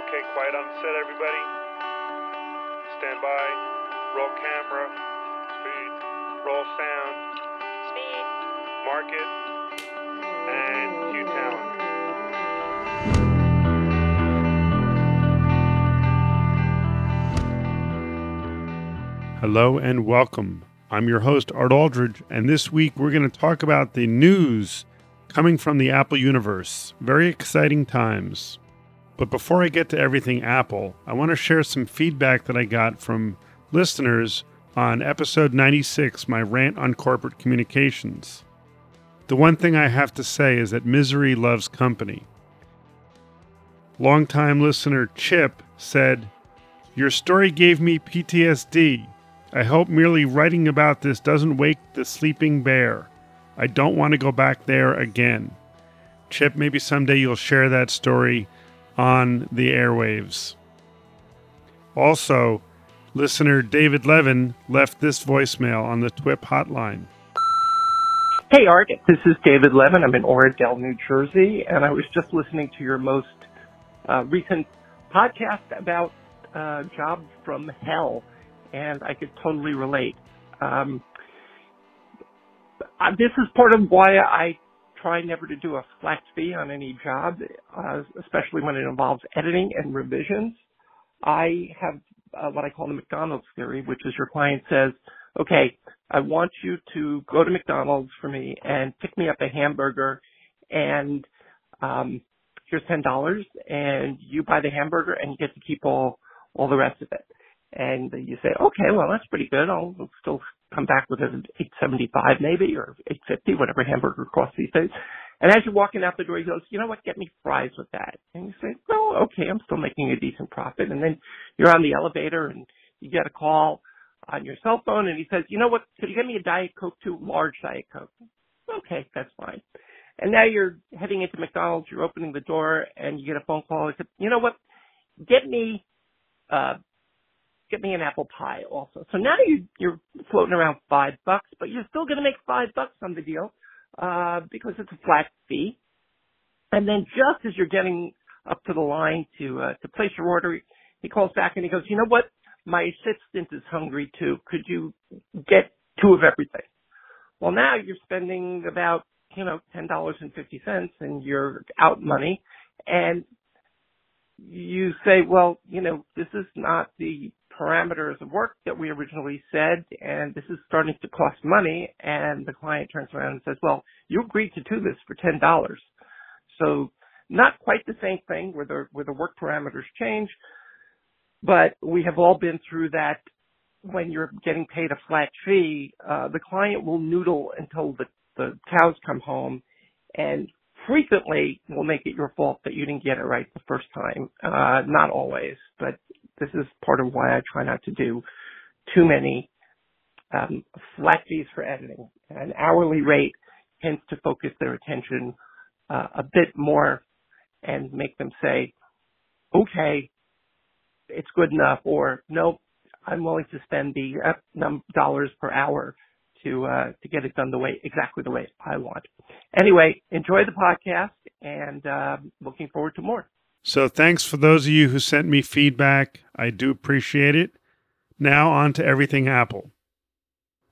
Okay, quiet on the set, everybody. Stand by. Roll camera. Speed. Roll sound. Speed. Mark it. And cue talent. Hello and welcome. I'm your host, Art Aldridge, and this week we're going to talk about the news coming from the Apple universe. Very exciting times. But before I get to everything Apple, I want to share some feedback that I got from listeners on episode 96, my rant on corporate communications. The one thing I have to say is that misery loves company. Longtime listener Chip said, Your story gave me PTSD. I hope merely writing about this doesn't wake the sleeping bear. I don't want to go back there again. Chip, maybe someday you'll share that story on the airwaves. Also, listener David Levin left this voicemail on the TWIP hotline. Hey, Art. This is David Levin. I'm in Oradell, New Jersey, and I was just listening to your most uh, recent podcast about uh, Jobs from Hell, and I could totally relate. Um, uh, this is part of why I try never to do a flat fee on any job, uh, especially when it involves editing and revisions. I have uh, what I call the McDonald's theory, which is your client says, okay, I want you to go to McDonald's for me and pick me up a hamburger and, um, here's $10 and you buy the hamburger and you get to keep all, all the rest of it. And you say, okay, well, that's pretty good. I'll still come back with an 875 maybe or 850, whatever hamburger costs these days. And as you're walking out the door, he goes, you know what, get me fries with that. And you say, well, okay, I'm still making a decent profit. And then you're on the elevator and you get a call on your cell phone and he says, you know what, could you get me a Diet Coke too? Large Diet Coke. Okay, that's fine. And now you're heading into McDonald's, you're opening the door and you get a phone call. He said, you know what, get me, uh, get me an apple pie also. So now you, you're floating around five bucks, but you're still going to make five bucks on the deal, uh, because it's a flat fee. And then just as you're getting up to the line to, uh, to place your order, he calls back and he goes, you know what? My assistant is hungry too. Could you get two of everything? Well, now you're spending about, you know, $10.50 and you're out money and you say, well, you know, this is not the parameters of work that we originally said, and this is starting to cost money. And the client turns around and says, well, you agreed to do this for $10. So not quite the same thing where the, where the work parameters change, but we have all been through that when you're getting paid a flat fee, uh, the client will noodle until the, the cows come home and frequently will make it your fault that you didn't get it right the first time. Uh, not always, but this is part of why I try not to do too many um, flat fees for editing. An hourly rate tends to focus their attention uh, a bit more and make them say, okay, it's good enough, or no, I'm willing to spend the uh, dollars per hour to uh, to get it done the way exactly the way I want. Anyway, enjoy the podcast and uh, looking forward to more. So thanks for those of you who sent me feedback. I do appreciate it. Now on to everything Apple.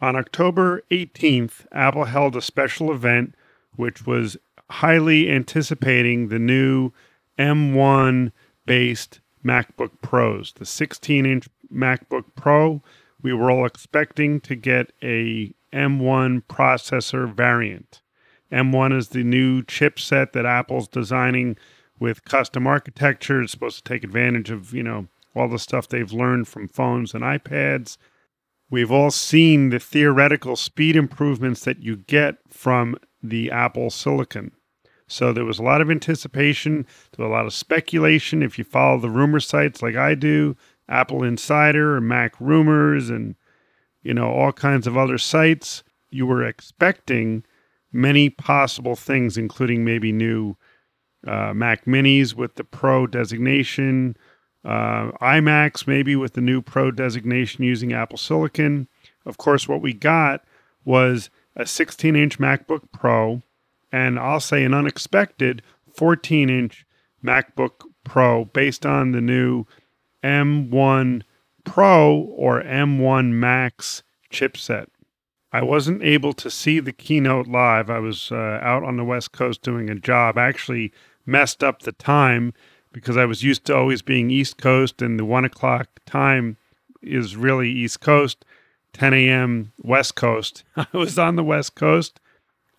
On October 18th, Apple held a special event which was highly anticipating the new M1 based MacBook Pros, the 16 inch MacBook Pro. We were all expecting to get a M1 processor variant. M1 is the new chipset that Apple's designing with custom architecture. It's supposed to take advantage of, you know, all the stuff they've learned from phones and iPads. We've all seen the theoretical speed improvements that you get from the Apple silicon. So there was a lot of anticipation, there was a lot of speculation. If you follow the rumor sites like I do, Apple Insider Mac Rumors and you know all kinds of other sites, you were expecting many possible things, including maybe new uh, Mac Minis with the Pro designation, uh, iMacs maybe with the new Pro designation using Apple Silicon. Of course, what we got was a 16 inch MacBook Pro, and I'll say an unexpected 14 inch MacBook Pro based on the new M1 Pro or M1 Max chipset. I wasn't able to see the keynote live. I was uh, out on the West Coast doing a job. Actually messed up the time because I was used to always being East Coast, and the one o'clock time is really East Coast, 10 a.m. West Coast. I was on the West Coast.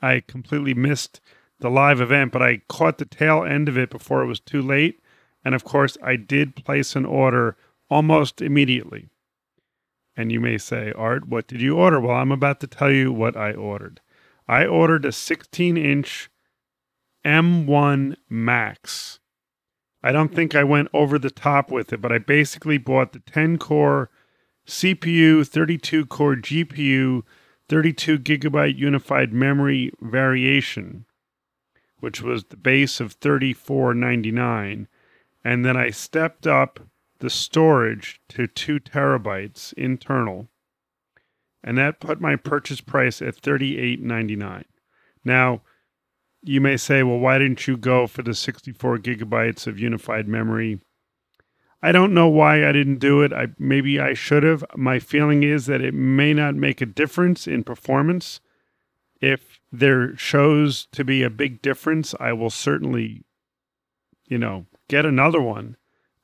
I completely missed the live event, but I caught the tail end of it before it was too late. And of course, I did place an order almost immediately. And you may say, Art, what did you order? Well, I'm about to tell you what I ordered. I ordered a 16 inch M1 Max. I don't think I went over the top with it, but I basically bought the 10 core CPU, 32 core GPU, 32 gigabyte unified memory variation, which was the base of 34.99, and then I stepped up the storage to 2 terabytes internal, and that put my purchase price at 38.99. Now, you may say, well, why didn't you go for the 64 gigabytes of unified memory? I don't know why I didn't do it. I maybe I should have. My feeling is that it may not make a difference in performance. If there shows to be a big difference, I will certainly, you know, get another one.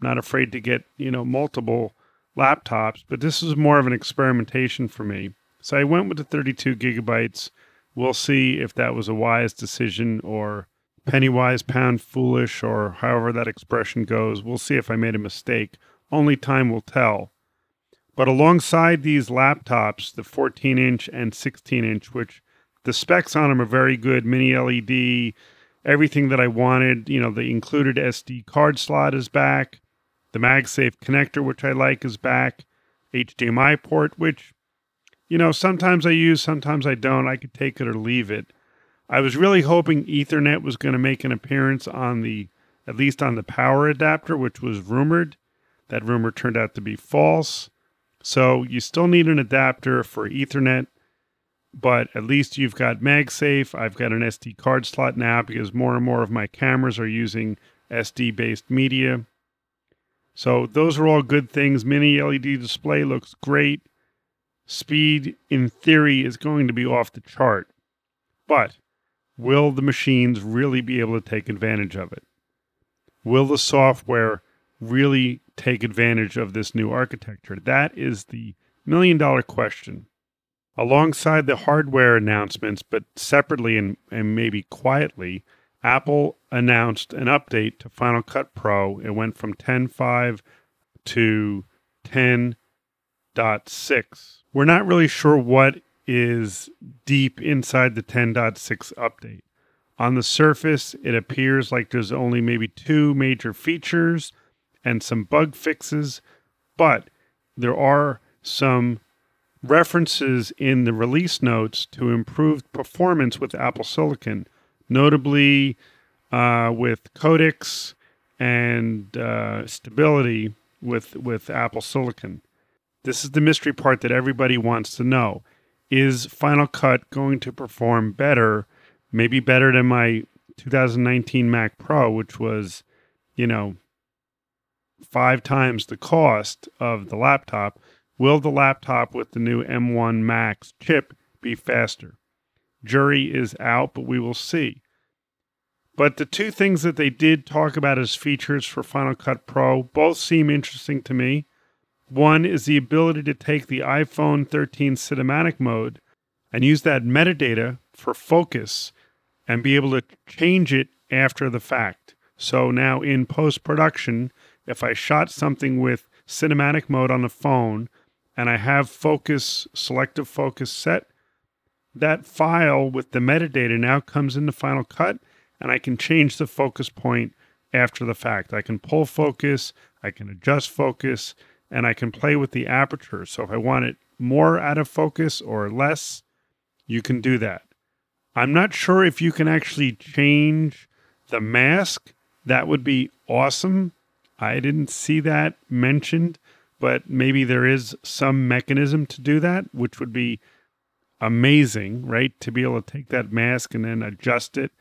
I'm not afraid to get, you know, multiple laptops, but this is more of an experimentation for me. So I went with the 32 gigabytes We'll see if that was a wise decision or penny wise, pound foolish, or however that expression goes. We'll see if I made a mistake. Only time will tell. But alongside these laptops, the 14 inch and 16 inch, which the specs on them are very good mini LED, everything that I wanted. You know, the included SD card slot is back. The MagSafe connector, which I like, is back. HDMI port, which you know, sometimes I use, sometimes I don't. I could take it or leave it. I was really hoping Ethernet was going to make an appearance on the, at least on the power adapter, which was rumored. That rumor turned out to be false. So you still need an adapter for Ethernet, but at least you've got MagSafe. I've got an SD card slot now because more and more of my cameras are using SD based media. So those are all good things. Mini LED display looks great speed, in theory, is going to be off the chart. But will the machines really be able to take advantage of it? Will the software really take advantage of this new architecture? That is the million dollar question. Alongside the hardware announcements, but separately and, and maybe quietly, Apple announced an update to Final Cut Pro. It went from 10.5 to 10.6 we're not really sure what is deep inside the 10.6 update. On the surface, it appears like there's only maybe two major features and some bug fixes, but there are some references in the release notes to improved performance with Apple Silicon, notably uh, with codecs and uh, stability with with Apple Silicon. This is the mystery part that everybody wants to know. Is Final Cut going to perform better, maybe better than my 2019 Mac Pro, which was, you know, five times the cost of the laptop? Will the laptop with the new M1 Max chip be faster? Jury is out, but we will see. But the two things that they did talk about as features for Final Cut Pro both seem interesting to me. One is the ability to take the iPhone 13 cinematic mode and use that metadata for focus and be able to change it after the fact. So now in post production, if I shot something with cinematic mode on the phone and I have focus, selective focus set, that file with the metadata now comes into Final Cut and I can change the focus point after the fact. I can pull focus, I can adjust focus, and I can play with the aperture. So if I want it more out of focus or less, you can do that. I'm not sure if you can actually change the mask. That would be awesome. I didn't see that mentioned, but maybe there is some mechanism to do that, which would be amazing, right? To be able to take that mask and then adjust it.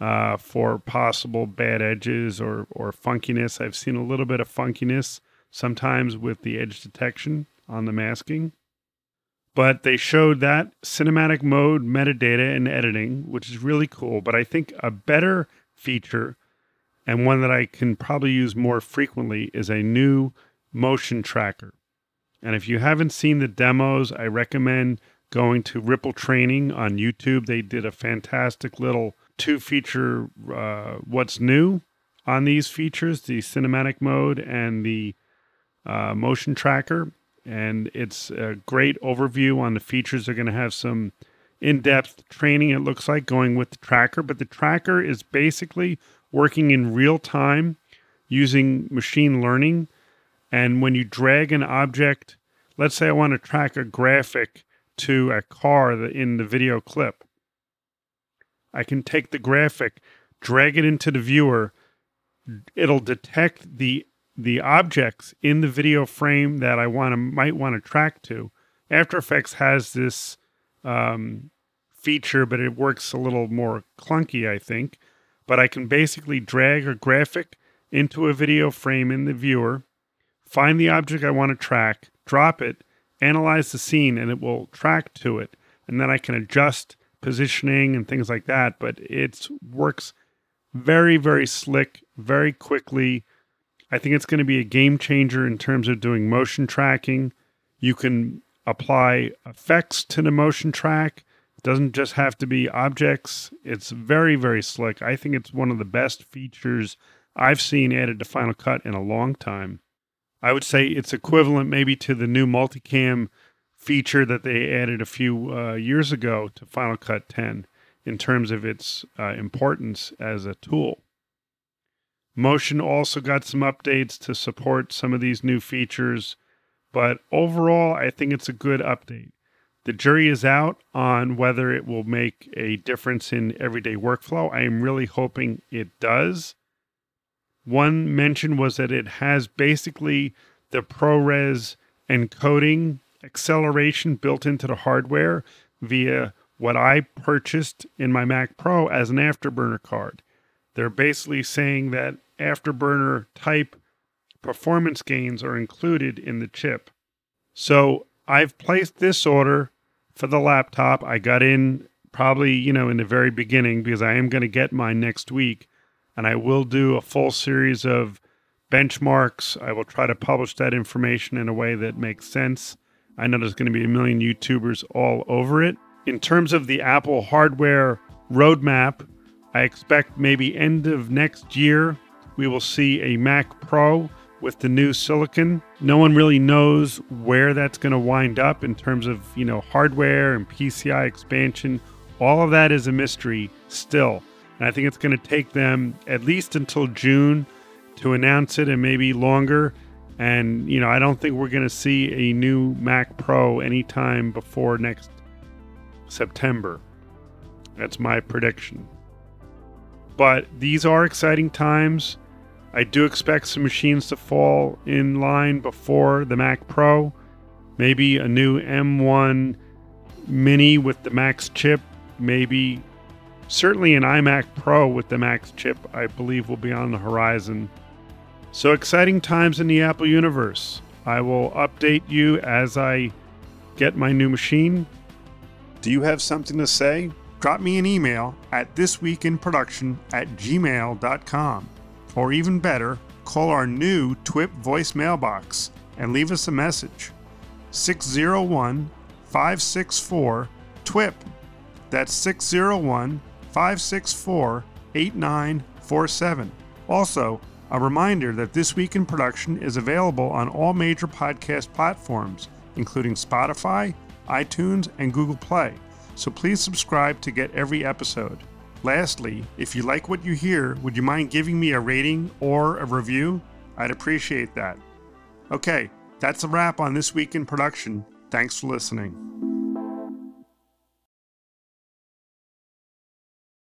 uh, for possible bad edges or, or funkiness. I've seen a little bit of funkiness sometimes with the edge detection on the masking. But they showed that cinematic mode metadata and editing, which is really cool. But I think a better feature and one that I can probably use more frequently is a new motion tracker. And if you haven't seen the demos, I recommend going to Ripple Training on YouTube. They did a fantastic little two feature uh, what's new on these features the cinematic mode and the uh, motion tracker. And it's a great overview on the features. They're going to have some in depth training, it looks like, going with the tracker. But the tracker is basically working in real time using machine learning. And when you drag an object, let's say I want to track a graphic to a car in the video clip, I can take the graphic, drag it into the viewer. It'll detect the the objects in the video frame that I want to might want to track to. After Effects has this um, feature, but it works a little more clunky, I think. But I can basically drag a graphic into a video frame in the viewer, find the object I want to track, drop it, analyze the scene, and it will track to it. And then I can adjust positioning and things like that. But it works very, very slick, very quickly. I think it's going to be a game changer in terms of doing motion tracking. You can apply effects to the motion track. It doesn't just have to be objects. It's very, very slick. I think it's one of the best features I've seen added to Final Cut in a long time. I would say it's equivalent maybe to the new multicam feature that they added a few uh, years ago to Final Cut 10 in terms of its uh, importance as a tool. Motion also got some updates to support some of these new features, but overall, I think it's a good update. The jury is out on whether it will make a difference in everyday workflow. I am really hoping it does. One mention was that it has basically the ProRes encoding acceleration built into the hardware via what I purchased in my Mac Pro as an Afterburner card. They're basically saying that Afterburner type performance gains are included in the chip. So I've placed this order for the laptop. I got in probably, you know, in the very beginning because I am going to get mine next week and I will do a full series of benchmarks. I will try to publish that information in a way that makes sense I know there's going to be a million YouTubers all over it. In terms of the Apple hardware roadmap, I expect maybe end of next year we will see a Mac Pro with the new silicon. No one really knows where that's going to wind up in terms of, you know, hardware and PCI expansion. All of that is a mystery still. And I think it's going to take them at least until June to announce it and maybe longer. And, you know, I don't think we're going to see a new Mac Pro anytime before next September. That's my prediction. But these are exciting times. I do expect some machines to fall in line before the Mac Pro. Maybe a new M1 Mini with the Max chip. Maybe, certainly an iMac Pro with the Max chip, I believe will be on the horizon so exciting times in the Apple universe. I will update you as I get my new machine. Do you have something to say? Drop me an email at thisweekinproduction at gmail.com. Or even better, call our new TWIP voice mailbox and leave us a message. 601 564 TWIP. That's 601 564 8947. Also, a reminder that This Week in Production is available on all major podcast platforms, including Spotify, iTunes, and Google Play, so please subscribe to get every episode. Lastly, if you like what you hear, would you mind giving me a rating or a review? I'd appreciate that. Okay, that's a wrap on This Week in Production. Thanks for listening.